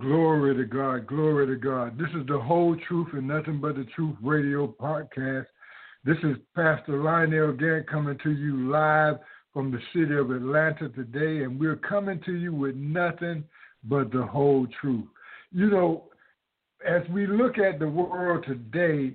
Glory to God. Glory to God. This is the whole truth and nothing but the truth radio podcast. This is Pastor Lionel Gantt coming to you live from the city of Atlanta today, and we're coming to you with nothing but the whole truth. You know, as we look at the world today,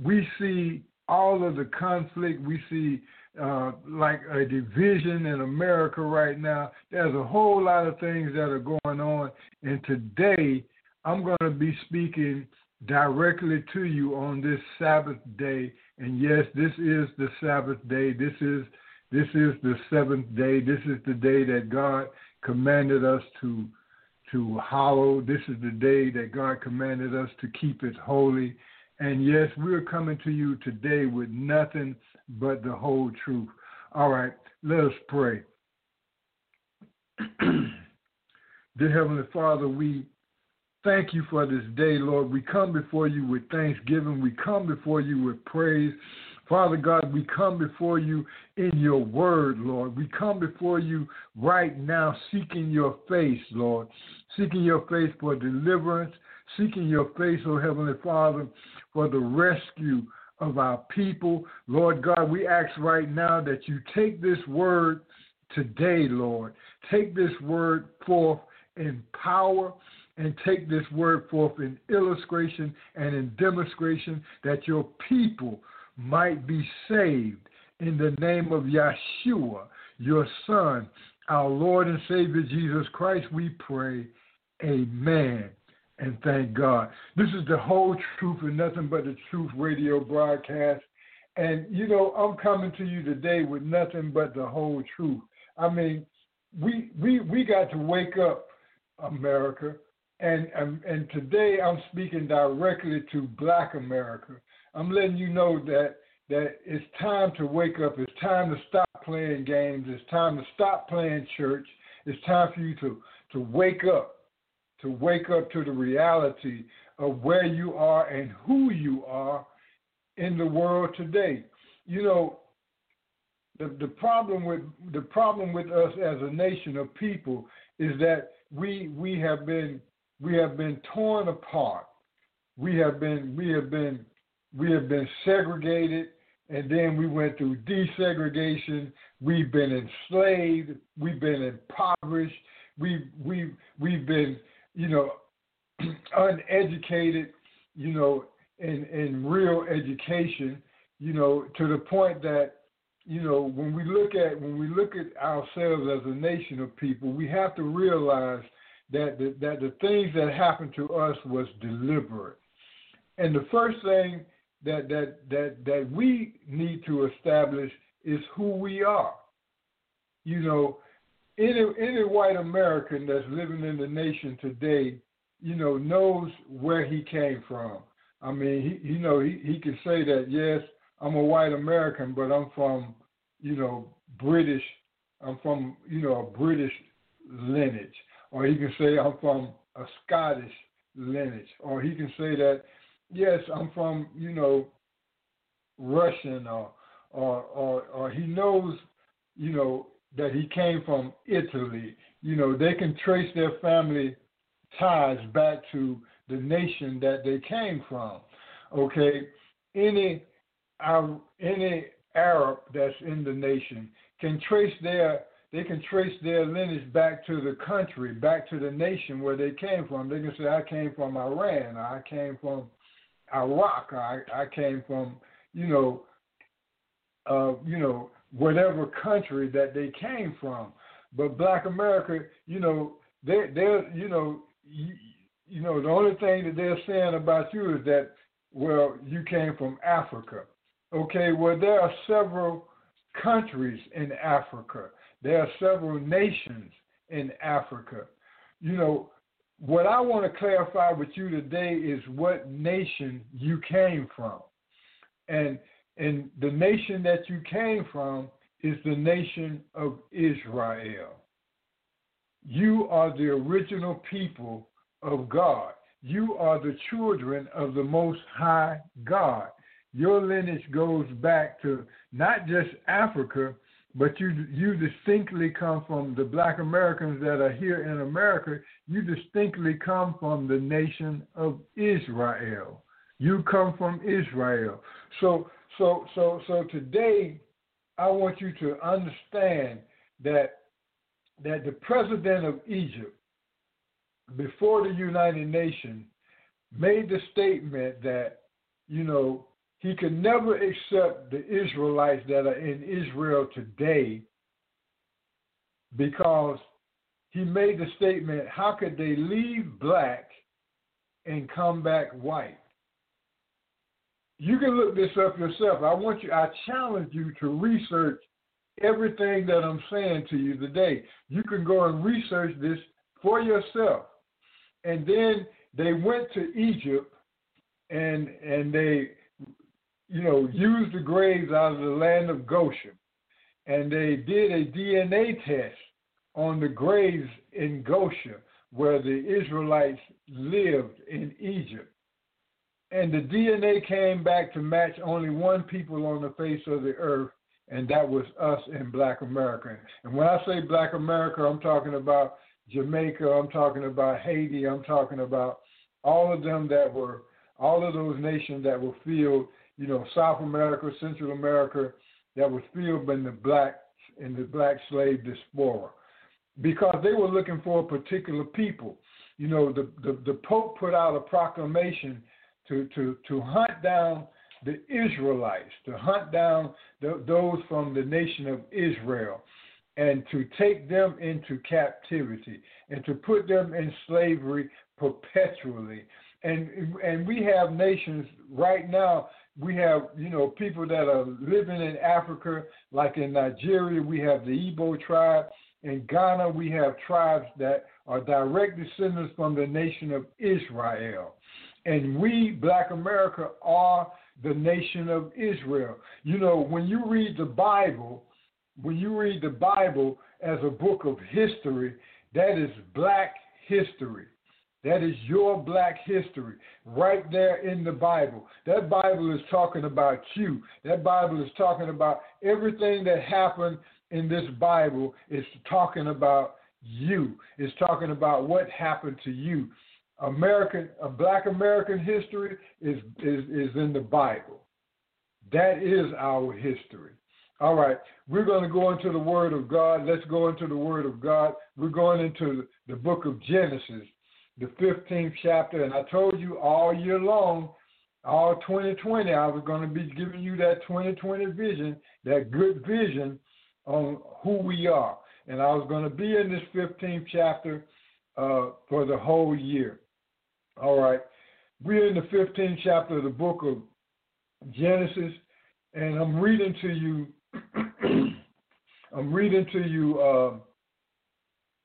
we see all of the conflict. We see uh, like a division in America right now. There's a whole lot of things that are going on. And today, I'm going to be speaking directly to you on this Sabbath day. And yes, this is the Sabbath day. This is this is the seventh day. This is the day that God commanded us to to hallow. This is the day that God commanded us to keep it holy. And yes, we're coming to you today with nothing but the whole truth. All right, let us pray. Dear Heavenly Father, we thank you for this day, Lord. We come before you with thanksgiving. We come before you with praise. Father God, we come before you in your word, Lord. We come before you right now seeking your face, Lord, seeking your face for deliverance, seeking your face, oh Heavenly Father, for the rescue of our people. Lord God, we ask right now that you take this word today, Lord. Take this word forth in power and take this word forth in illustration and in demonstration that your people might be saved in the name of Yeshua, your Son, our Lord and Savior Jesus Christ, we pray. Amen. And thank God. This is the whole truth and nothing but the truth radio broadcast. And, you know, I'm coming to you today with nothing but the whole truth. I mean, we we we got to wake up, America. And, and and today I'm speaking directly to Black America. I'm letting you know that that it's time to wake up. It's time to stop playing games. It's time to stop playing church. It's time for you to to wake up, to wake up to the reality of where you are and who you are in the world today. You know, the, the problem with the problem with us as a nation of people is that we we have been we have been torn apart. We have been we have been we have been segregated and then we went through desegregation. We've been enslaved. We've been impoverished. We we we've been you know uneducated. You know in in real education. You know to the point that you know when we look at when we look at ourselves as a nation of people, we have to realize that the, that the things that happened to us was deliberate. And the first thing that that that that we need to establish is who we are. You know, any any white American that's living in the nation today, you know, knows where he came from. I mean, he you know he he can say that yes, I'm a white American, but I'm from you know British. I'm from you know a British lineage, or he can say I'm from a Scottish lineage, or he can say that yes, I'm from, you know, Russian or or or, or he knows, you know, that he came from Italy. You know, they can trace their family ties back to the nation that they came from. Okay, any any Arab that's in the nation can trace their they can trace their lineage back to the country, back to the nation where they came from. They can say, I came from Iran, I came from Iraq. I, I came from, you know, uh, you know, whatever country that they came from. But Black America, you know, they they're you know, you, you know, the only thing that they're saying about you is that, well, you came from Africa. Okay, well, there are several countries in Africa. there are several nations in Africa. You know, what I want to clarify with you today is what nation you came from. And and the nation that you came from is the nation of Israel. You are the original people of God. You are the children of the Most High God. Your lineage goes back to not just Africa, but you you distinctly come from the black Americans that are here in America. You distinctly come from the nation of Israel. You come from Israel. So so so so today I want you to understand that that the president of Egypt before the United Nations made the statement that you know he could never accept the Israelites that are in Israel today because he made the statement, how could they leave black and come back white? You can look this up yourself. I want you, I challenge you to research everything that I'm saying to you today. You can go and research this for yourself. And then they went to Egypt and and they you know used the graves out of the land of Goshen. And they did a DNA test on the graves in Goshen where the Israelites lived in Egypt. And the DNA came back to match only one people on the face of the earth, and that was us in Black America. And when I say Black America, I'm talking about Jamaica, I'm talking about Haiti, I'm talking about all of them that were, all of those nations that were filled, you know, South America, Central America, that was filled in the black in the black slave diaspora, because they were looking for a particular people. You know, the the, the Pope put out a proclamation to to to hunt down the Israelites, to hunt down the, those from the nation of Israel, and to take them into captivity and to put them in slavery perpetually. And and we have nations right now. We have you know people that are living in Africa, like in Nigeria, we have the Igbo tribe. In Ghana, we have tribes that are direct descendants from the nation of Israel. And we, Black America, are the nation of Israel. You know, when you read the Bible, when you read the Bible as a book of history, that is black history. That is your black history right there in the Bible. That Bible is talking about you. That Bible is talking about everything that happened in this Bible is talking about you. It's talking about what happened to you. American, a black American history is, is, is in the Bible. That is our history. All right, we're going to go into the Word of God. Let's go into the Word of God. We're going into the book of Genesis, the 15th chapter. And I told you all year long, all 2020, I was going to be giving you that 2020 vision, that good vision on who we are. And I was going to be in this 15th chapter uh, for the whole year. All right. We're in the 15th chapter of the book of Genesis, and I'm reading to you I'm reading to you uh,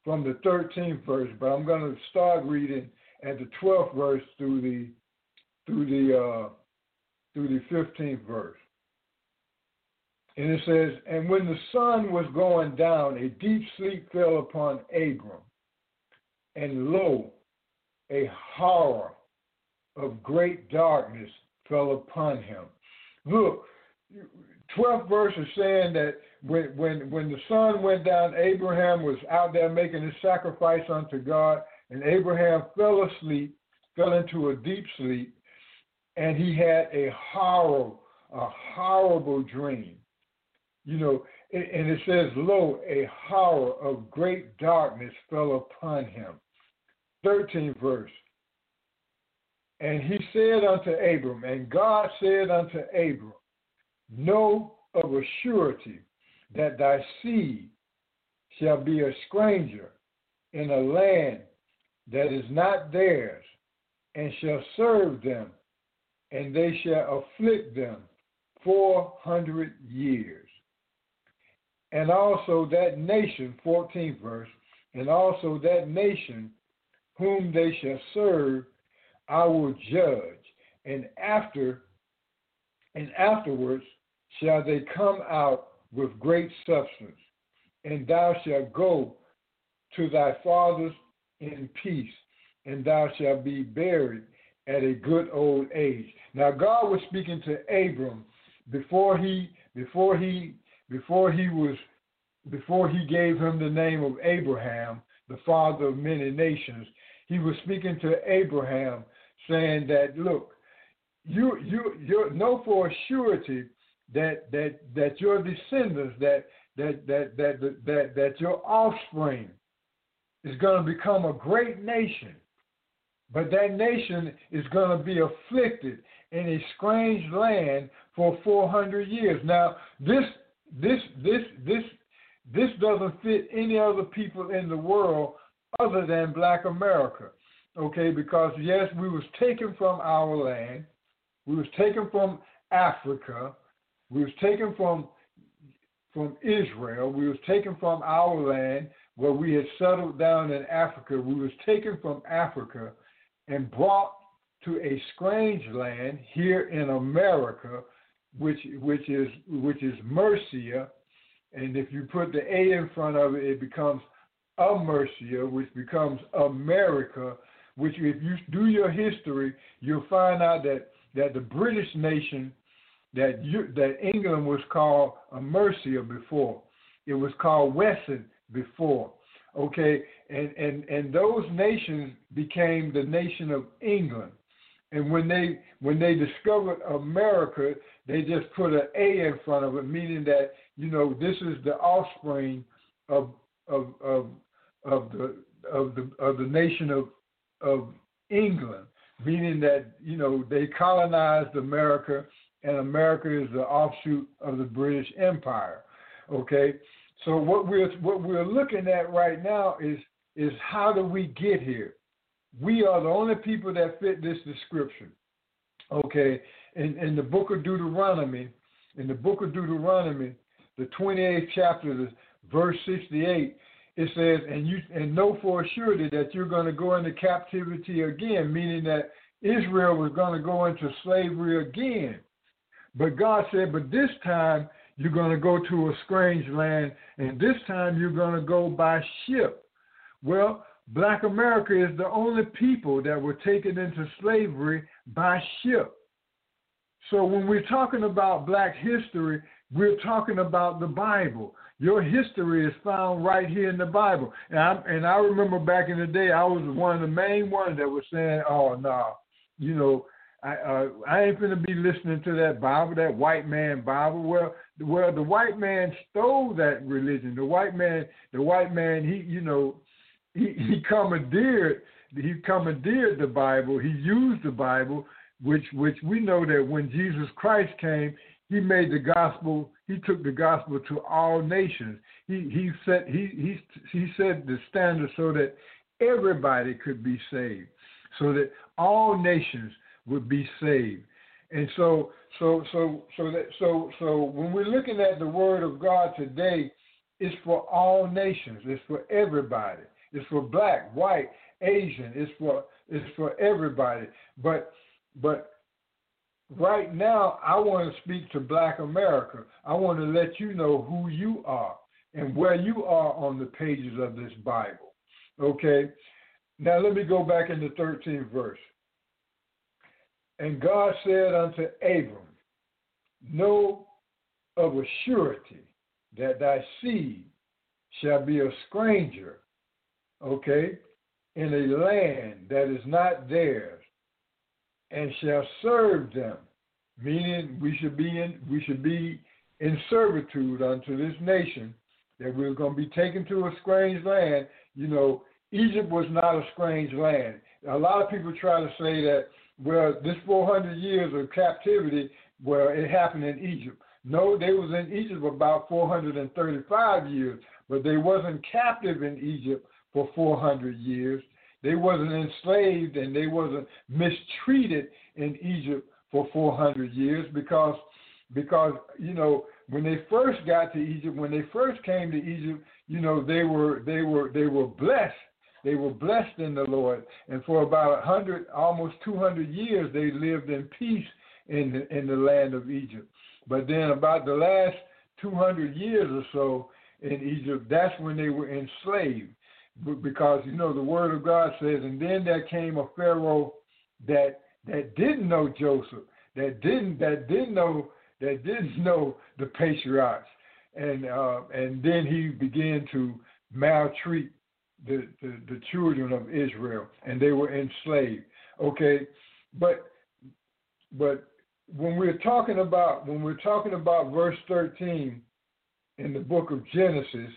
from the 13th verse, but I'm going to start reading at the 12th verse through the through the uh, through the 15th verse. And it says, And when the sun was going down, a deep sleep fell upon Abram. And lo, a horror of great darkness fell upon him. Look, 12th verse is saying that when, when, when the sun went down, Abraham was out there making his sacrifice unto God, and Abraham fell asleep, fell into a deep sleep, and he had a horrible, a horrible dream. You know, and it says, Lo, a horror of great darkness fell upon him. 13th verse. And he said unto Abram, and God said unto Abram, Know of a surety that thy seed shall be a stranger in a land that is not theirs, and shall serve them, and they shall afflict them four hundred years. and also that nation, 14th verse, and also that nation whom they shall serve, I will judge, and after and afterwards shall they come out with great substance, and thou shalt go to thy fathers in peace, and thou shalt be buried at a good old age. Now God was speaking to Abram before he before he before he was before he gave him the name of Abraham, the father of many nations. He was speaking to Abraham, saying that look, you you you know for a surety that that that your descendants that that that that that that, that your offspring is going to become a great nation. But that nation is going to be afflicted in a strange land for 400 years. Now, this this this this this doesn't fit any other people in the world other than Black America. Okay, because yes, we was taken from our land, we was taken from Africa, we was taken from from Israel, we was taken from our land where we had settled down in Africa. We was taken from Africa and brought to a strange land here in America, which which is which is Mercia, and if you put the A in front of it, it becomes Mercia, which becomes America. Which, if you do your history, you'll find out that that the British nation, that you, that England was called a Mercia before, it was called Wesson before. Okay, and and and those nations became the nation of England. And when they when they discovered America, they just put an A in front of it, meaning that you know this is the offspring of of of of the of the of the nation of of England, meaning that you know they colonized America, and America is the offshoot of the British Empire. Okay, so what we're what we're looking at right now is is how do we get here? We are the only people that fit this description. Okay, in, in the book of Deuteronomy, in the book of Deuteronomy, the 28th chapter, verse 68, it says, and you and know for surety that you're going to go into captivity again, meaning that Israel was going to go into slavery again. But God said, but this time you're going to go to a strange land, and this time you're going to go by ship. Well, Black America is the only people that were taken into slavery by ship. So when we're talking about black history, we're talking about the Bible. Your history is found right here in the Bible. And I, and I remember back in the day, I was one of the main ones that was saying, oh, no, nah, you know, I, uh, I ain't to be listening to that Bible, that white man Bible. Well, well, the white man stole that religion. The white man, the white man, he, you know, he, he commandeered, he commandeered the Bible. He used the Bible, which, which we know that when Jesus Christ came, he made the gospel. He took the gospel to all nations. He, he set, he, he, he set the standard so that everybody could be saved, so that all nations would be saved. And so, so, so, so that, so, so when we're looking at the Word of God today, it's for all nations. It's for everybody. It's for black, white, Asian. It's for it's for everybody. But but right now, I want to speak to Black America. I want to let you know who you are and where you are on the pages of this Bible. Okay. Now let me go back in the 13th verse. And God said unto Abram, Know of a surety that thy seed shall be a stranger, okay, in a land that is not theirs, and shall serve them. Meaning we should be in we should be in servitude unto this nation, that we're going to be taken to a strange land. You know, Egypt was not a strange land. A lot of people try to say that well, this 400 years of captivity, well, it happened in Egypt. No, they was in Egypt about 435 years, but they wasn't captive in Egypt for 400 years. They wasn't enslaved and they wasn't mistreated in Egypt for 400 years because because you know when they first got to Egypt, when they first came to Egypt, you know, they were they were they were blessed. They were blessed in the Lord, and for about a hundred, almost two hundred years, they lived in peace in the, in the land of Egypt. But then, about the last two hundred years or so in Egypt, that's when they were enslaved, because you know the Word of God says, and then there came a Pharaoh that that didn't know Joseph, that didn't that didn't know that didn't know the patriarchs, and uh, and then he began to maltreat the, the the children of Israel, and they were enslaved. Okay, but but when we're talking about when we're talking about verse thirteen in the book of Genesis,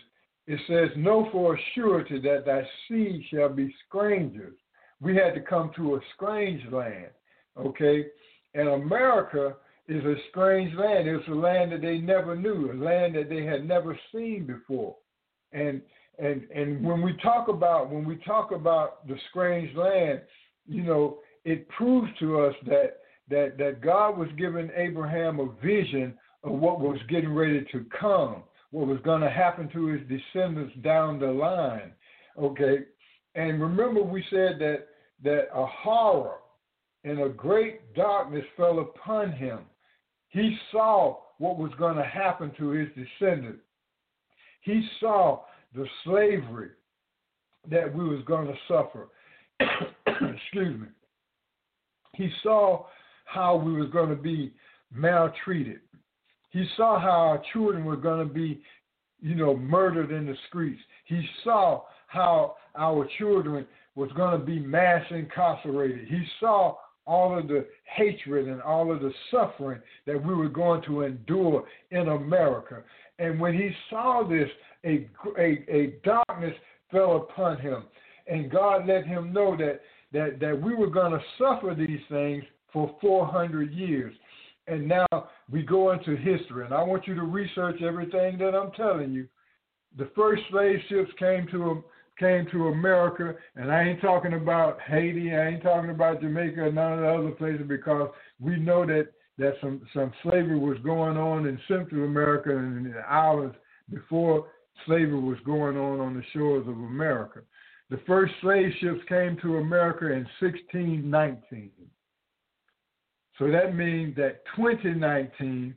it says, "Know for a surety that thy seed shall be strangers." We had to come to a strange land, okay? And America is a strange land. It's a land that they never knew, a land that they had never seen before. And and and when we talk about when we talk about the strange land, you know, it proves to us that that that God was giving Abraham a vision of what was getting ready to come, what was going to happen to his descendants down the line. Okay, and remember we said that that a horror and a great darkness fell upon him. He saw what was going to happen to his descendants. He saw the slavery that we was going to suffer. Excuse me. He saw how we was going to be maltreated. He saw how our children were going to be, you know, murdered in the streets. He saw how our children was going to be mass incarcerated. He saw all of the hatred and all of the suffering that we were going to endure in America. And when he saw this, a, a, a darkness fell upon him. And God let him know that, that, that we were going to suffer these things for 400 years. And now we go into history. And I want you to research everything that I'm telling you. The first slave ships came to came to America, and I ain't talking about Haiti, I ain't talking about Jamaica, or none of the other places, because we know that that some some slavery was going on in Central America and in the islands before slavery was going on on the shores of America. The first slave ships came to America in 1619. So that means that 2019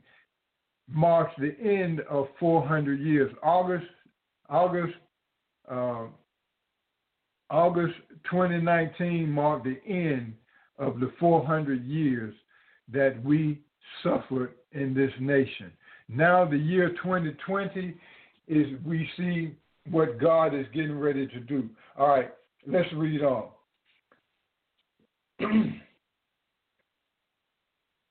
marks the end of 400 years. August, August, uh, August 2019 marked the end of the 400 years that we suffered in this nation. Now the year 2020 is we see what God is getting ready to do. All right, let's read on.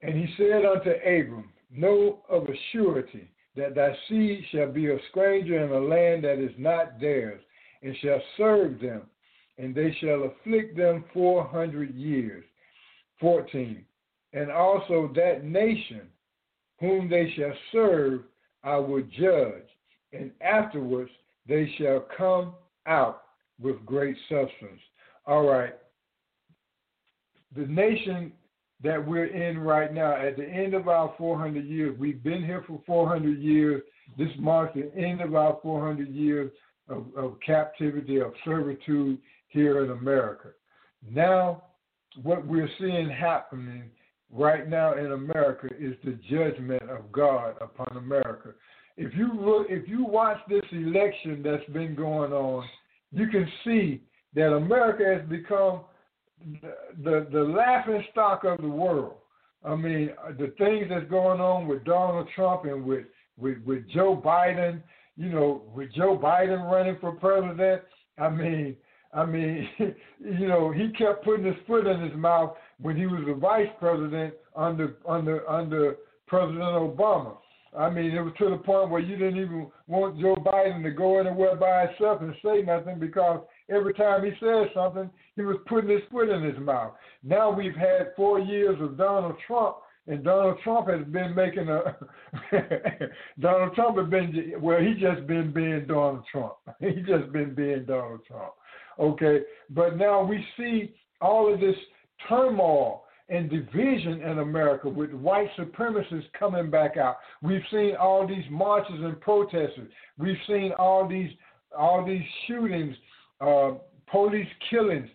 and he said unto Abram, Know of a surety that thy seed shall be a stranger in a land that is not theirs, and shall serve them, and they shall afflict them four hundred years. 14. And also that nation whom they shall serve, I will judge, and afterwards they shall come out with great substance. All right. The nation that we're in right now, at the end of our 400 years, we've been here for 400 years. This marks the end of our 400 years of, of captivity, of servitude here in America. Now, what we're seeing happening right now in America is the judgment of God upon America. If you look, if you watch this election that's been going on, you can see that America has become the the, laughing stock of the world. I mean, the things that's going on with Donald Trump and with with, with Joe Biden, you know, with Joe Biden running for president. I mean, I mean, you know, he kept putting his foot in his mouth when he was the vice president under under under President Obama. I mean, it was to the point where you didn't even want Joe Biden to go anywhere by himself and say nothing because every time he said something, he was putting his foot in his mouth. Now we've had four years of Donald Trump, and Donald Trump has been making a. Donald Trump has been well. He just been being Donald Trump. he just been being Donald Trump. Okay, but now we see all of this turmoil and division in America with white supremacists coming back out. We've seen all these marches and protests. We've seen all these all these shootings, uh, police killings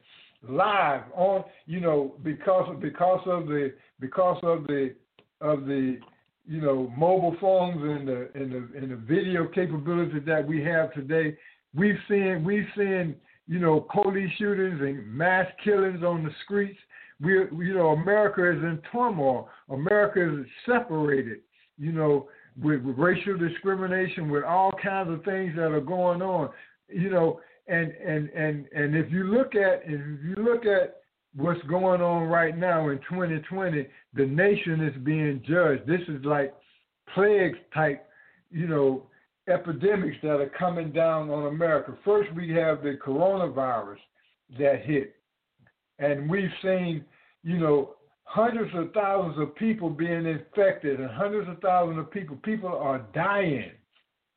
live on you know because of because of the because of the of the you know mobile phones and the and the and the video capabilities that we have today. We've seen we've seen you know police shootings and mass killings on the streets we you know America is in turmoil. America is separated. You know with, with racial discrimination, with all kinds of things that are going on. You know, and and and and if you look at if you look at what's going on right now in 2020, the nation is being judged. This is like plagues type, you know, epidemics that are coming down on America. First, we have the coronavirus that hit and we've seen, you know, hundreds of thousands of people being infected and hundreds of thousands of people. People are dying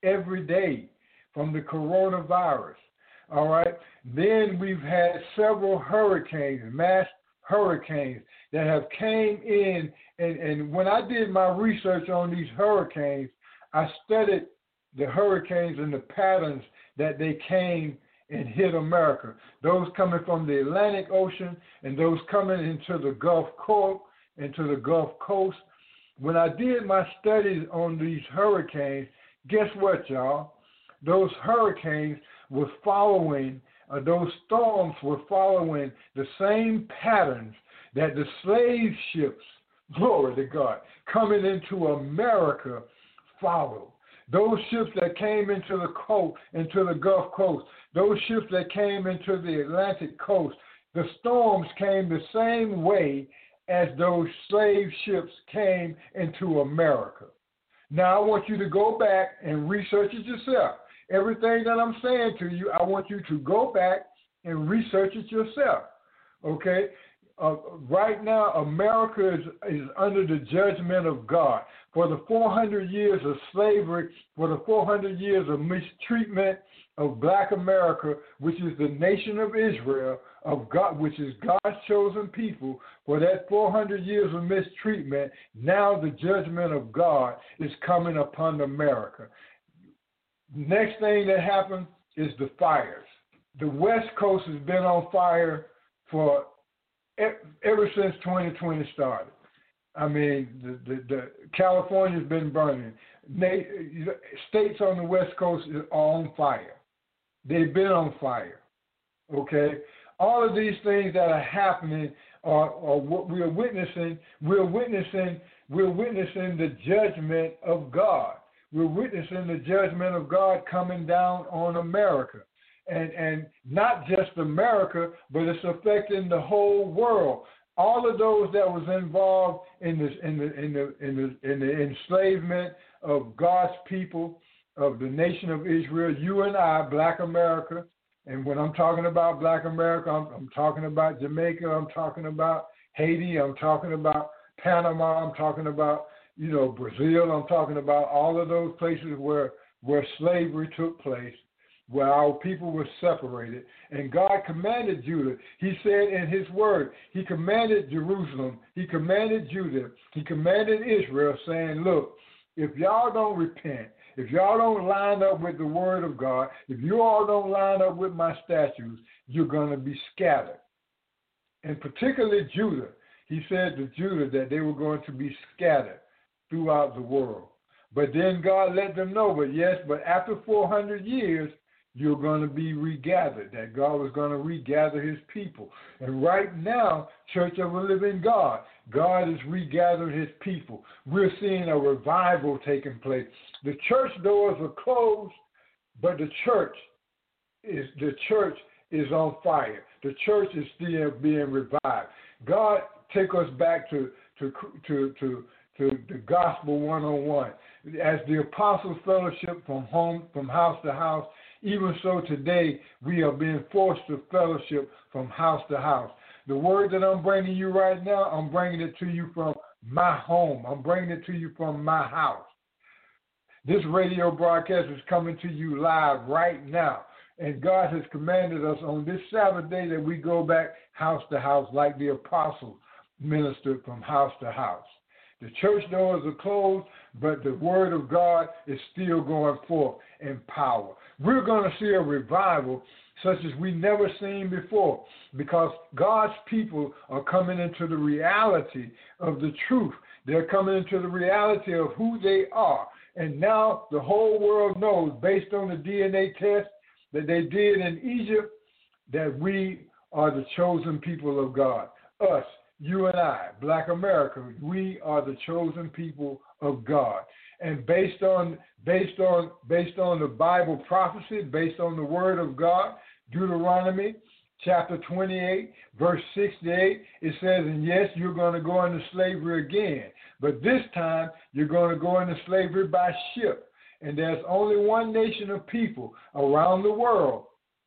every day from the coronavirus. All right. Then we've had several hurricanes, mass hurricanes that have came in and, and when I did my research on these hurricanes, I studied the hurricanes and the patterns that they came and hit America. Those coming from the Atlantic Ocean and those coming into the Gulf Coast, into the Gulf Coast. When I did my studies on these hurricanes, guess what, y'all? Those hurricanes were following, uh, those storms were following the same patterns that the slave ships, glory to God, coming into America followed. Those ships that came into the coast, into the Gulf Coast, those ships that came into the Atlantic coast, the storms came the same way as those slave ships came into America. Now I want you to go back and research it yourself. Everything that I'm saying to you, I want you to go back and research it yourself. Okay? uh, right now, America is, is under the judgment of God. For the 400 years of slavery, for the 400 years of mistreatment of black America, which is the nation of Israel, of God, which is God's chosen people, for that 400 years of mistreatment, now the judgment of God is coming upon America. Next thing that happened is the fires. The West Coast has been on fire for ever since 2020 started. I mean, the, the, the California's been burning. States on the West Coast are on fire. They've been on fire. Okay, all of these things that are happening are, are what we are witnessing. We're witnessing. We're witnessing the judgment of God. We're witnessing the judgment of God coming down on America and and not just America, but it's affecting the whole world. All of those that was involved in this in the in the in the in the enslavement of God's people, of the nation of Israel, you and I, Black America, and when I'm talking about Black America, I'm, I'm talking about Jamaica, I'm talking about Haiti, I'm talking about Panama, I'm talking about you know Brazil, I'm talking about all of those places where where slavery took place where our people were separated. And God commanded Judah. He said in his word, he commanded Jerusalem, he commanded Judah, he commanded Israel, saying, Look, if y'all don't repent, if y'all don't line up with the word of God, if you all don't line up with my statutes, you're going to be scattered. And particularly Judah, he said to Judah that they were going to be scattered throughout the world. But then God let them know, but yes, but after 400 years, you're going to be regathered, that God was going to regather his people. And right now, Church of the Living God, God is regathering his people. We're seeing a revival taking place. The church doors are closed, but the church is the church is on fire. The church is still being revived. God take us back to to to to to the gospel one on one. As the apostles fellowship from home from house to house, even so, today we are being forced to fellowship from house to house. The word that I'm bringing you right now, I'm bringing it to you from my home. I'm bringing it to you from my house. This radio broadcast is coming to you live right now. And God has commanded us on this Sabbath day that we go back house to house like the apostles. ministered from house to house. The church doors are closed, but the word of God is still going forth in power. We're going to see a revival such as we never seen before because God's people are coming into the reality of the truth. They're coming into the reality of who they are. And now the whole world knows, based on the DNA test that they did in Egypt, that we are the chosen people of God. Us, you and I, black America, we are the chosen people of God. And based on based on based on the Bible prophecy, based on the word of God, Deuteronomy chapter 28, verse 68, it says, And yes, you're going to go into slavery again, but this time you're going to go into slavery by ship. And there's only one nation of people around the world,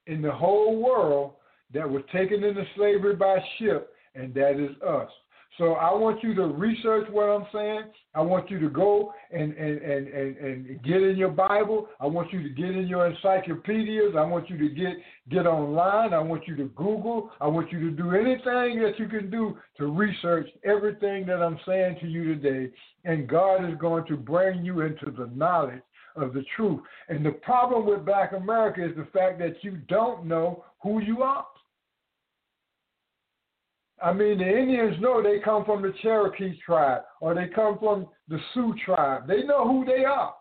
in the whole world, that was taken into slavery by ship, and that is us. So I want you to research what I'm saying. I want you to go and, and, and, and, and get in your Bible. I want you to get in your encyclopedias. I want you to get get online. I want you to Google. I want you to do anything that you can do to research everything that I'm saying to you today. And God is going to bring you into the knowledge of the truth. And the problem with black America is the fact that you don't know who you are. I mean, the Indians know they come from the Cherokee tribe or they come from the Sioux tribe. They know who they are.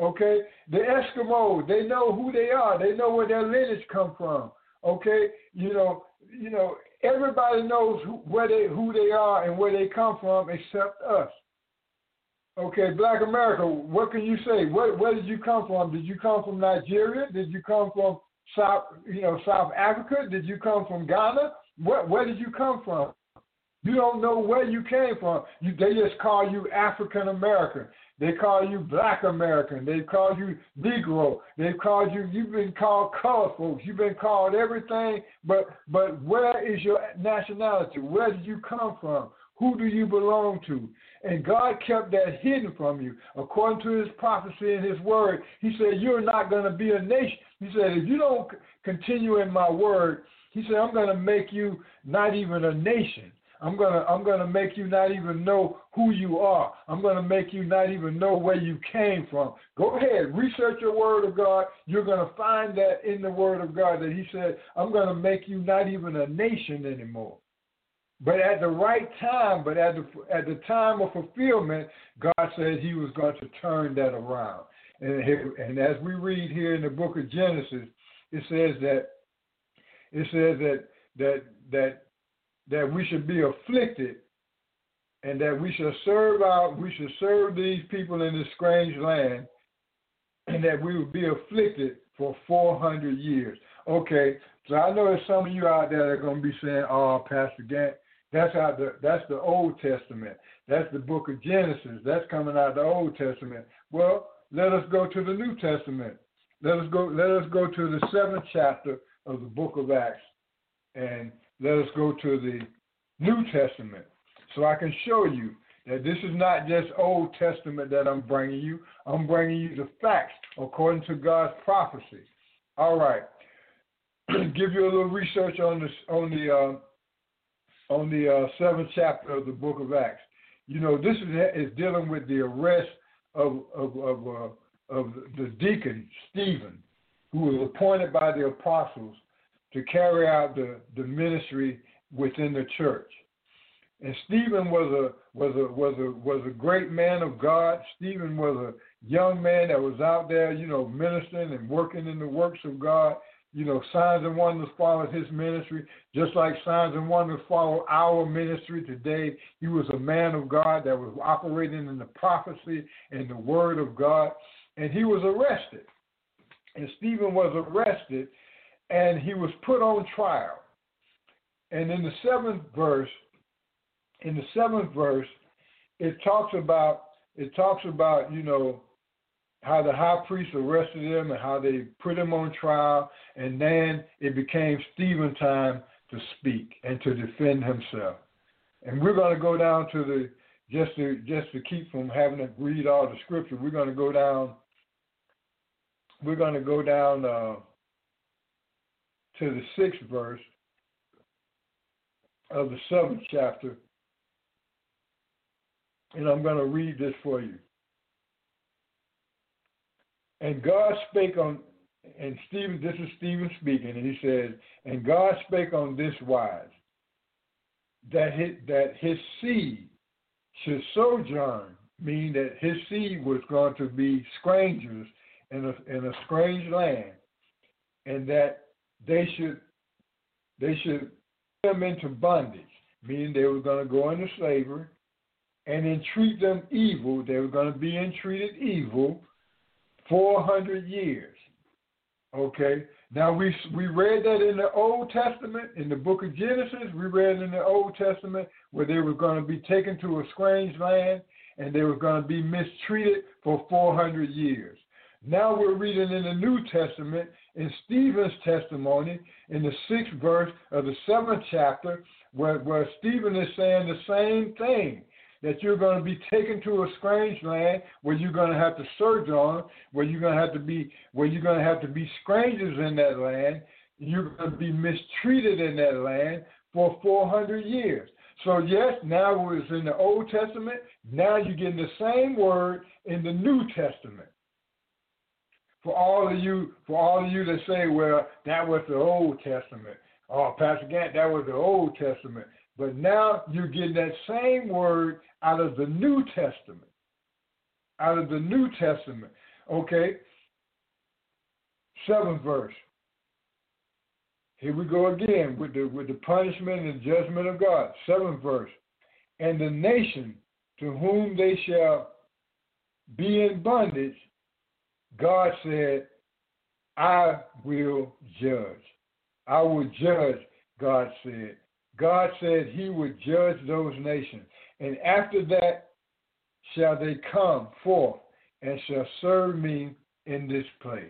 Okay? The Eskimos, they know who they are. They know where their lineage come from. Okay? You know, you know, everybody knows who, where they who they are and where they come from except us. Okay, Black America, what can you say? Where, where did you come from? Did you come from Nigeria? Did you come from South, you know, South Africa? Did you come from Ghana? Where, where did you come from? You don't know where you came from. You, they just call you African American. They call you Black American. They call you Negro. They've called you. You've been called color folks. You've been called everything. But but where is your nationality? Where did you come from? Who do you belong to? And God kept that hidden from you. According to his prophecy and his word, he said, You're not going to be a nation. He said, If you don't continue in my word, he said, I'm going to make you not even a nation. I'm gonna I'm gonna make you not even know who you are. I'm gonna make you not even know where you came from. Go ahead, research your word of God. You're gonna find that in the word of God that He said, I'm gonna make you not even a nation anymore. But at the right time, but at the at the time of fulfillment, God said He was going to turn that around. And, and as we read here in the book of Genesis, it says that it says that that that that we should be afflicted and that we should serve out we should serve these people in this strange land and that we would be afflicted for 400 years. Okay, so I know there's some of you out there that are going to be saying, "Oh, Pastor Gantt, that's out the that's the Old Testament. That's the Book of Genesis. That's coming out of the Old Testament." Well, let us go to the New Testament. Let us go. Let us go to the seventh chapter of the Book of Acts, and let us go to the New Testament so I can show you that this is not just Old Testament that I'm bringing you. I'm bringing you the facts according to God's prophecy. All right, give you a little research on this on the uh, on the uh, seventh chapter of the Book of Acts. You know, this is, is dealing with the arrest of of of, uh, of the deacon Stephen, who was appointed by the apostles to carry out the, the ministry within the church. And Stephen was a was a was a was a great man of God. Stephen was a young man that was out there, you know, ministering and working in the works of God. You know, signs and wonders followed his ministry, just like signs and wonders follow our ministry today. He was a man of God that was operating in the prophecy and the word of God, and he was arrested. And Stephen was arrested and he was put on trial. And in the seventh verse, in the seventh verse, it talks about it talks about you know how the high priest arrested him and how they put him on trial, and then it became Stephen's time to speak and to defend himself. And we're going to go down to the just to just to keep from having to read all the scripture. We're going to go down. We're going to go down. Uh, to the sixth verse of the seventh chapter And I'm going to read this for you. And God spake on, and Stephen, this is Stephen speaking, and he says, and God spake on this wise, that his, that his seed should sojourn, meaning that his seed was going to be strangers in a, in a strange land, and that they should they should put them into bondage, meaning they were going to go into slavery, and entreat them evil. They were going to be entreated evil 400 years. Okay. Now we we read that in the Old Testament, in the book of Genesis. We read in the Old Testament where they were going to be taken to a strange land and they were going to be mistreated for 400 years. Now we're reading in the New Testament in Stephen's testimony in the sixth verse of the seventh chapter, where, where Stephen is saying the same thing that you're going to be taken to a strange land where you're going to have to sojourn, where you're going to have to be, where you're going to have to be strangers in that land. You're going to be mistreated in that land for 400 years. So yes, now it's in the Old Testament. Now you're getting the same word in the New Testament. For all of you, for all of you that say, "Well, that was the Old Testament," oh, Pastor Gantt, that was the Old Testament. But now you're getting that same word out of the New Testament. Out of the New Testament. Okay? Seventh verse. Here we go again with the with the punishment and judgment of God. Seventh verse. And the nation to whom they shall be in bondage, God said, I will judge. I will judge, God said. God said he would judge those nations. And after that shall they come forth and shall serve me in this place.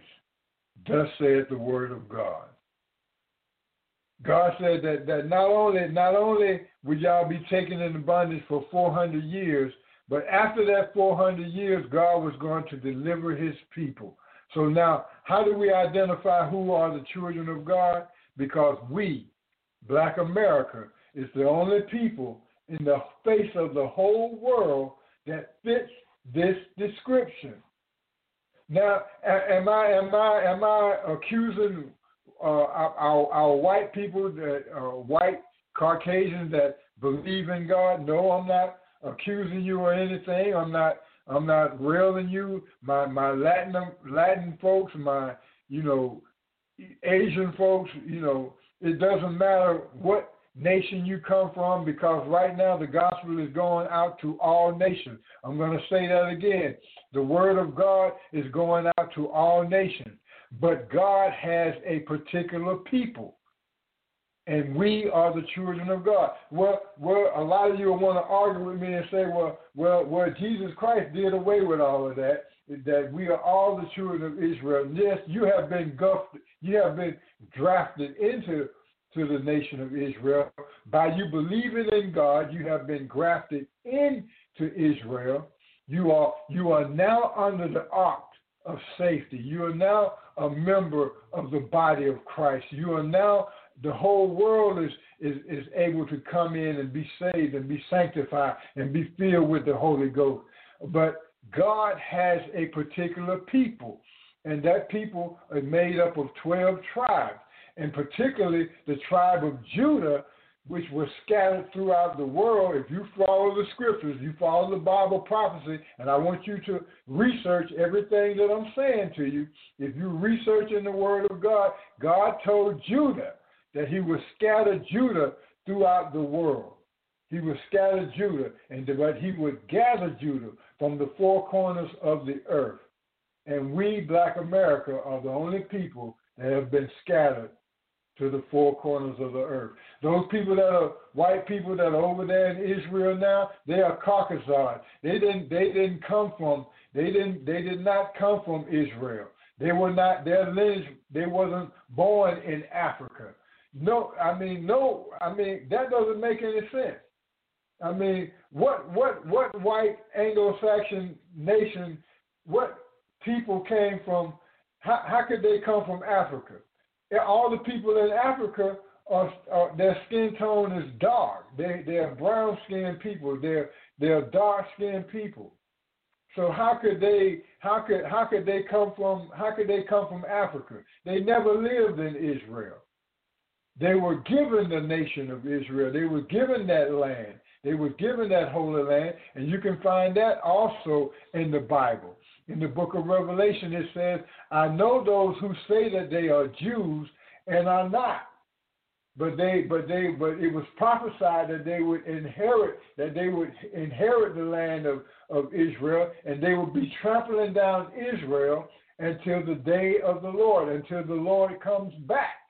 Thus saith the word of God. God said that, that not only not only would y'all be taken into bondage for 400 years, but after that 400 years, God was going to deliver his people. So now, how do we identify who are the children of God? Because we, Black America, is the only people in the face of the whole world that fits this description. Now, am I am I am I accusing uh, our, our white people that uh, white Caucasians that believe in God? No, I'm not accusing you or anything. I'm not I'm not railing you. My my Latin Latin folks, my you know Asian folks, you know, it doesn't matter what nation you come from because right now the gospel is going out to all nations. I'm going to say that again. The word of God is going out to all nations, but God has a particular people. And we are the children of God. Well, well, a lot of you will want to argue with me and say, well, well, well, Jesus Christ did away with all of that. That we are all the children of Israel. Yes, you have been guffed, you have been drafted into to the nation of Israel. By you believing in God, you have been grafted into Israel. You are you are now under the ark of safety. You are now a member of the body of Christ. You are now the whole world is, is, is able to come in and be saved and be sanctified and be filled with the Holy Ghost. But God has a particular people, and that people are made up of 12 tribes and particularly the tribe of Judah, which was scattered throughout the world. If you follow the scriptures, you follow the Bible prophecy, and I want you to research everything that I'm saying to you. If you research in the Word of God, God told Judah that He would scatter Judah throughout the world. He would scatter Judah, and but He would gather Judah from the four corners of the earth. And we, Black America, are the only people that have been scattered to the four corners of the earth. Those people that are white people that are over there in Israel now, they are Caucasians. They didn't they didn't come from they didn't they did not come from Israel. They were not their lineage they wasn't born in Africa. No, I mean no, I mean that doesn't make any sense. I mean, what what what white Anglo-Saxon nation, what people came from? How, how could they come from Africa? all the people in Africa are, are, their skin tone is dark. They they're brown skinned people. They're They are dark skinned people. So how could they how could how could they come from how could they come from Africa? They never lived in Israel. They were given the nation of Israel. They were given that land. They were given that holy land, and you can find that also in the Bible. In the book of Revelation, it says, I know those who say that they are Jews and are not. But they but they but it was prophesied that they would inherit that they would inherit the land of, of Israel and they would be trampling down Israel until the day of the Lord, until the Lord comes back.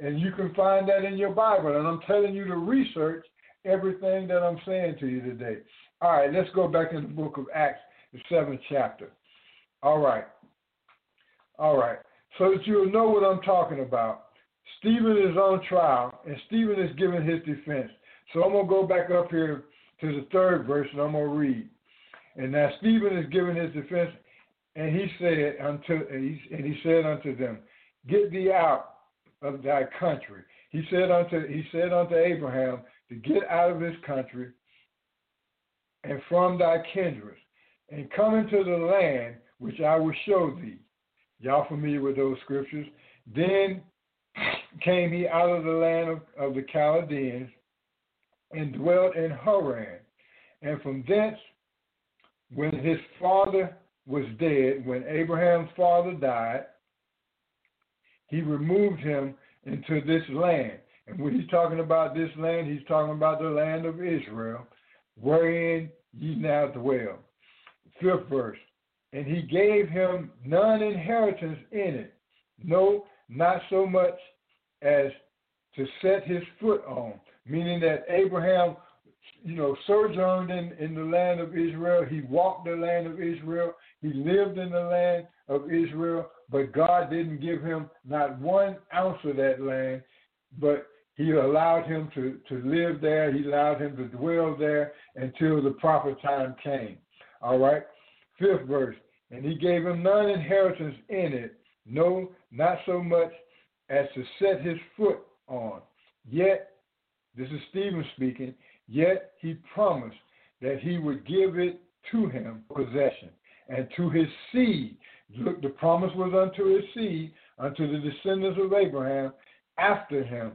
And you can find that in your Bible. And I'm telling you to research everything that I'm saying to you today. All right, let's go back in the book of Acts, the seventh chapter. All right. All right. So that you'll know what I'm talking about. Stephen is on trial, and Stephen is giving his defense. So I'm going to go back up here to the third verse, and I'm going to read. And now Stephen is giving his defense, and he said unto and he, and he said unto them, Get thee out of thy country. He said unto he said unto Abraham to get out of his country and from thy kindred, and come into the land which I will show thee. Y'all familiar with those scriptures? Then came he out of the land of, of the Chaldeans and dwelt in Haran. And from thence, when his father was dead, when Abraham's father died, he removed him into this land. And when he's talking about this land, he's talking about the land of Israel, wherein ye now dwell. Fifth verse. And he gave him none inheritance in it, no, not so much as to set his foot on, meaning that Abraham, you know, sojourned in, in the land of Israel. He walked the land of Israel. He lived in the land of Israel, but God didn't give him not one ounce of that land, but he allowed him to, to live there. He allowed him to dwell there until the proper time came. All right. Fifth verse. And he gave him none inheritance in it, no, not so much as to set his foot on. Yet, this is Stephen speaking, yet he promised that he would give it to him possession and to his seed. Look, the promise was unto his seed, unto the descendants of Abraham after him.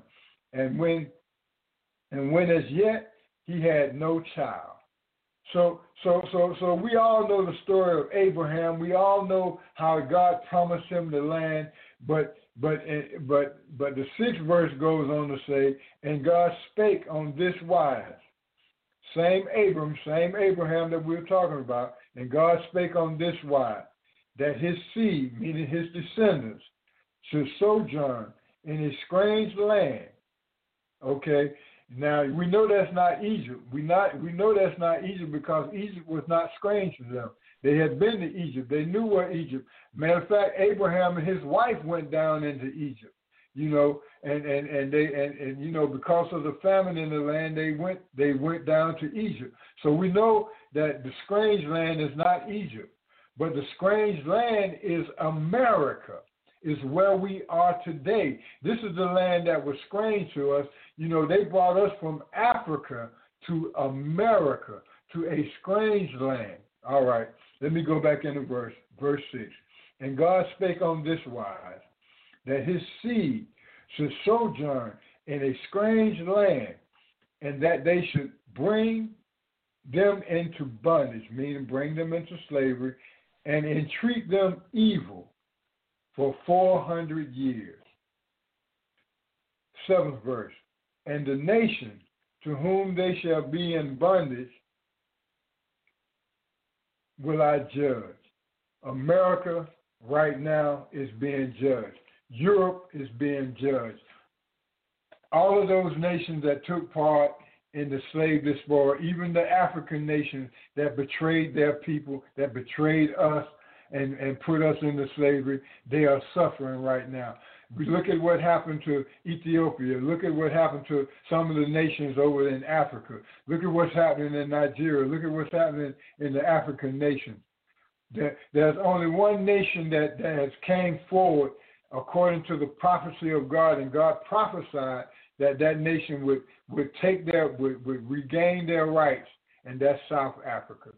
And when and when as yet he had no child. So so so so we all know the story of Abraham. We all know how God promised him the land, but but eh, but but the sixth verse goes on to say, and God spake on this wise. Same Abram, same Abraham that we're talking about, and God spake on this wise, that his seed, meaning his descendants, should sojourn in a strange land. Okay, now we know that's not Egypt. We not we know that's not Egypt because Egypt was not strange to them. They had been to Egypt. They knew where Egypt. Matter of fact, Abraham and his wife went down into Egypt. You know, and and and they and, and you know because of the famine in the land, they went they went down to Egypt. So we know that the strange land is not Egypt, but the strange land is America is where we are today. This is the land that was strange to us. You know, they brought us from Africa to America, to a strange land. All right, let me go back into verse, verse 6. And God spake on this wise, that his seed should sojourn in a strange land, and that they should bring them into bondage, meaning bring them into slavery, and entreat them evil for 400 years. Seventh verse. And the nation to whom they shall be in bondage will I judge. America right now is being judged. Europe is being judged. All of those nations that took part in the slave diaspora, even the African nations that betrayed their people, that betrayed us, and, and put us into slavery, they are suffering right now. Look at what happened to Ethiopia. Look at what happened to some of the nations over in Africa. Look at what's happening in Nigeria. Look at what's happening in the African nations. There, there's only one nation that, that has came forward according to the prophecy of God, and God prophesied that that nation would, would take their would, would regain their rights and that's South Africa.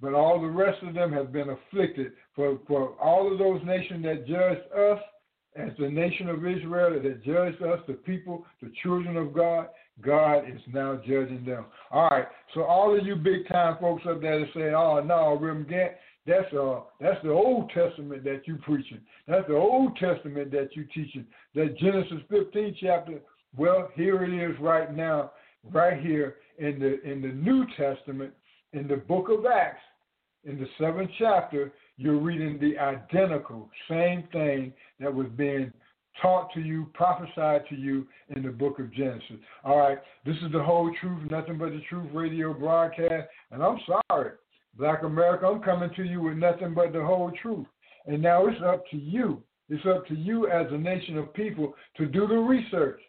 But all the rest of them have been afflicted. For, for all of those nations that judged us as the nation of Israel, that judged us, the people, the children of God, God is now judging them. All right. So all of you big time folks up there that say, "Oh no, Reverend Gantt, that's uh that's the Old Testament that you preaching. That's the Old Testament that you teaching. That Genesis 15 chapter. Well, here it is right now, right here in the in the New Testament, in the book of Acts, in the seventh chapter. You're reading the identical same thing that was being taught to you, prophesied to you in the book of Genesis. All right, this is the whole truth, nothing but the truth radio broadcast. And I'm sorry, Black America, I'm coming to you with nothing but the whole truth. And now it's up to you. It's up to you as a nation of people to do the research.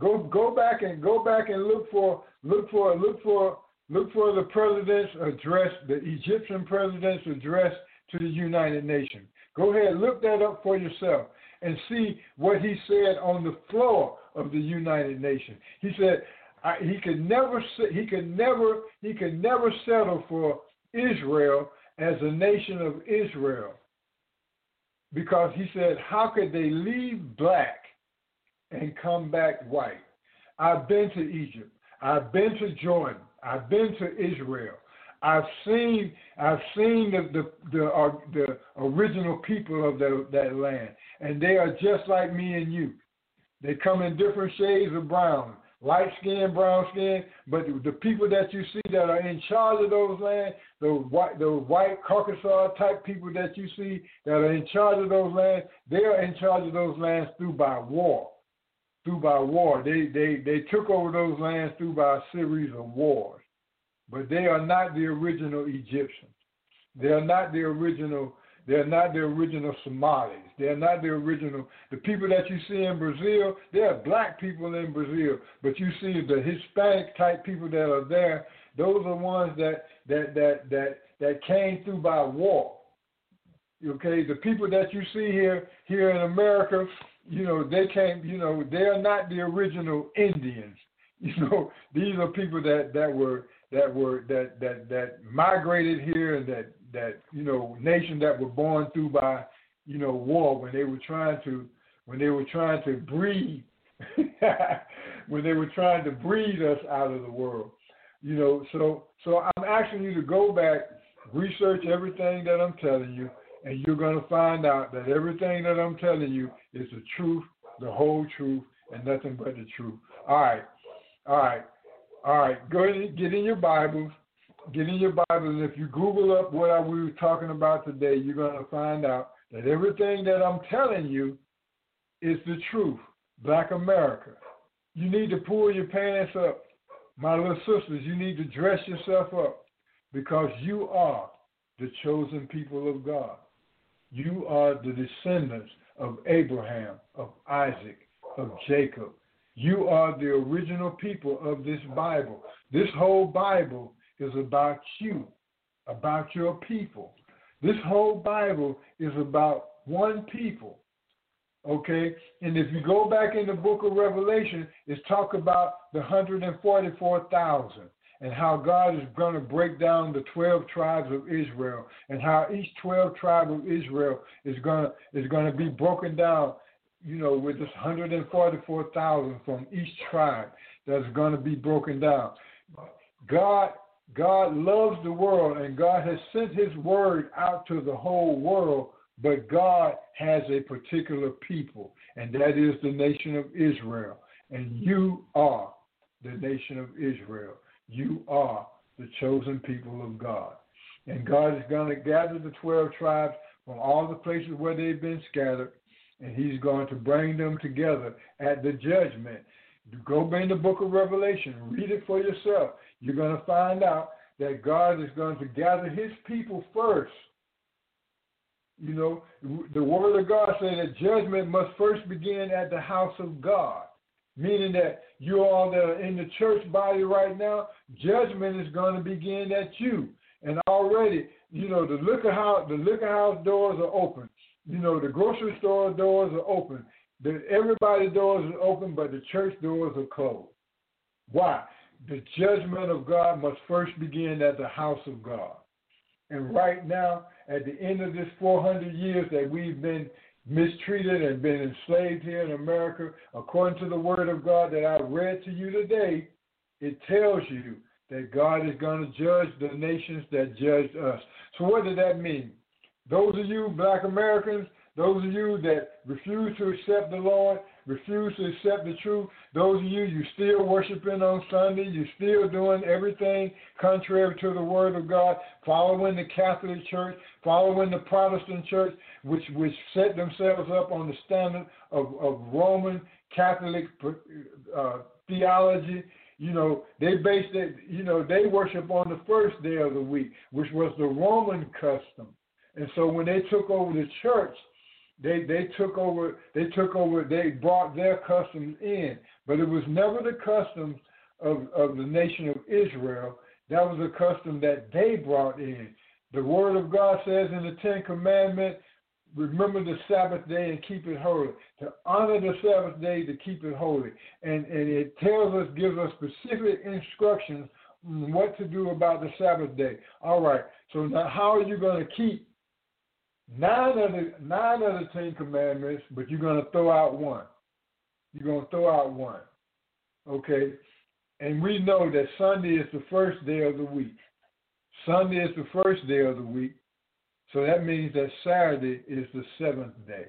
Go go back and go back and look for look for look for look for the president's address, the Egyptian president's address to the United Nations. Go ahead, look that up for yourself and see what he said on the floor of the United Nations. He said I, he could never he could never he could never settle for Israel as a nation of Israel because he said how could they leave black and come back white? I've been to Egypt. I've been to Jordan. I've been to Israel. I've seen I've seen the the the, uh, the original people of the, that land, and they are just like me and you. They come in different shades of brown, light skin, brown skin, but the, the people that you see that are in charge of those lands, the white the white Caucasus type people that you see that are in charge of those lands, they are in charge of those lands through by war. Through by war. They they they took over those lands through by a series of wars but they are not the original Egyptians. They are not the original. They are not the original Somalis. They are not the original. The people that you see in Brazil, they are black people in Brazil, but you see the Hispanic type people that are there. Those are ones that that that that that came through by war. Okay, the people that you see here here in America, you know, they came. You know, they are not the original Indians. You know, these are people that that were that were that that that migrated here and that that you know nations that were born through by you know war when they were trying to when they were trying to breed when they were trying to breed us out of the world you know so so i'm asking you to go back research everything that i'm telling you and you're going to find out that everything that i'm telling you is the truth the whole truth and nothing but the truth all right all right all right, go ahead, get in your Bibles. Get in your Bibles, and if you Google up what we were talking about today, you're going to find out that everything that I'm telling you is the truth. Black America. You need to pull your pants up. My little sisters, you need to dress yourself up because you are the chosen people of God. You are the descendants of Abraham, of Isaac, of Jacob, you are the original people of this Bible. This whole Bible is about you, about your people. This whole Bible is about one people. Okay? And if you go back in the book of Revelation, it's talk about the 144,000 and how God is going to break down the 12 tribes of Israel and how each 12 tribe of Israel is going to, is going to be broken down you know, with this 144,000 from each tribe that's going to be broken down. God, God loves the world, and God has sent His word out to the whole world. But God has a particular people, and that is the nation of Israel. And you are the nation of Israel. You are the chosen people of God. And God is going to gather the 12 tribes from all the places where they've been scattered and he's going to bring them together at the judgment. Go in the book of Revelation, read it for yourself. You're going to find out that God is going to gather his people first. You know, the word of God says that judgment must first begin at the house of God, meaning that you are in the church body right now, judgment is going to begin at you. And already, you know, the liquor house, the liquor house doors are open. You know, the grocery store doors are open. The, everybody's doors are open, but the church doors are closed. Why? the judgment of God must first begin at the house of God. And right now, at the end of this 400 years that we've been mistreated and been enslaved here in America, according to the word of God that I read to you today, it tells you that God is going to judge the nations that judged us. So, what does that mean? Those of you black Americans, those of you that refuse to accept the Lord, refuse to accept the truth, those of you you still worshiping on Sunday, you still doing everything contrary to the word of God, following the Catholic Church, following the Protestant Church, which which set themselves up on the standard of, of Roman Catholic uh, theology. You know, they based it, you know, they worship on the first day of the week, which was the Roman custom. And so when they took over the church, they they took over they took over they brought their customs in, but it was never the customs of, of the nation of Israel. That was a custom that they brought in. The word of God says in the Ten Commandments, remember the Sabbath day and keep it holy. To honor the Sabbath day to keep it holy. And and it tells us, gives us specific instructions what to do about the Sabbath day. All right. So now how are you going to keep nine of the nine of the Ten Commandments, but you're to throw out one. You're to throw out one. Okay? And we know that Sunday is the first day of the week. Sunday is the first day of the week. So that means that Saturday is the seventh day.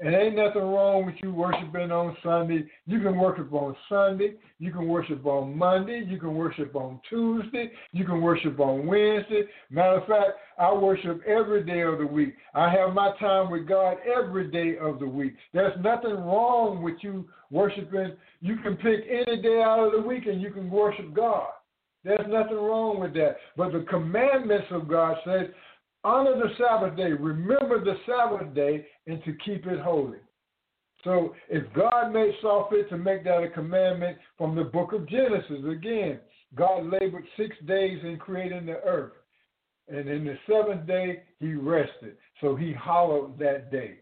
And ain't nothing wrong with you worshiping on Sunday. You can worship on Sunday. You can worship on Monday. You can worship on Tuesday. You can worship on Wednesday. Matter of fact, I worship every day of the week. I have my time with God every day of the week. There's nothing wrong with you worshiping. You can pick any day out of the week and you can worship God. There's nothing wrong with that. But the commandments of God says, honor the Sabbath day, remember the Sabbath day, and to keep it holy. So if God made saw fit to make that a commandment from the book of Genesis, again, God labored six days in creating the earth. And in the seventh day, he rested. So he hallowed that day.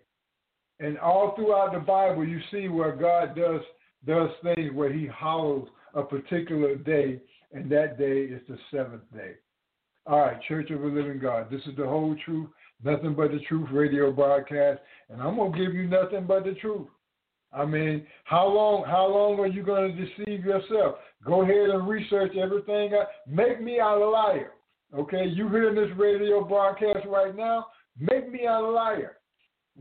And all throughout the Bible, you see where God does does things where he hallows a particular day, and that day is the seventh day. All right, Church of the Living God. This is the whole truth, nothing but the truth radio broadcast, and I'm gonna give you nothing but the truth. I mean, how long how long are you gonna deceive yourself? Go ahead and research everything. Make me out a liar. Okay, you hearing this radio broadcast right now? Make me out a liar.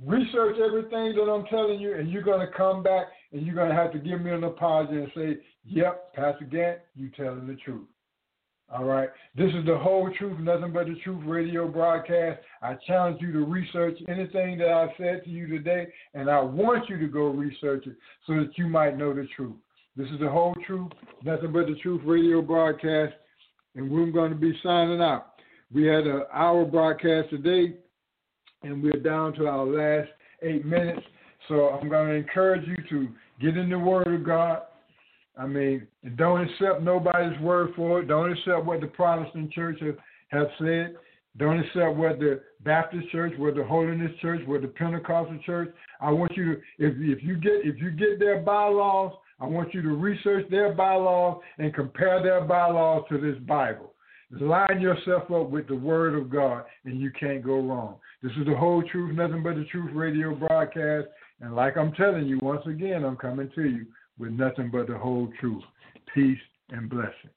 Research everything that I'm telling you, and you're gonna come back and you're gonna have to give me an apology and say, "Yep, Pastor Gantt, you telling the truth." All right. This is the whole truth, nothing but the truth radio broadcast. I challenge you to research anything that I've said to you today, and I want you to go research it so that you might know the truth. This is the whole truth, nothing but the truth radio broadcast, and we're going to be signing out. We had an hour broadcast today, and we're down to our last eight minutes. So I'm going to encourage you to get in the Word of God I mean, don't accept nobody's word for it. Don't accept what the Protestant church have, have said. Don't accept what the Baptist church, what the Holiness church, what the Pentecostal church. I want you to, if if you get if you get their bylaws, I want you to research their bylaws and compare their bylaws to this Bible. Line yourself up with the Word of God, and you can't go wrong. This is the whole truth, nothing but the truth radio broadcast. And like I'm telling you, once again, I'm coming to you with nothing but the whole truth. Peace and blessing.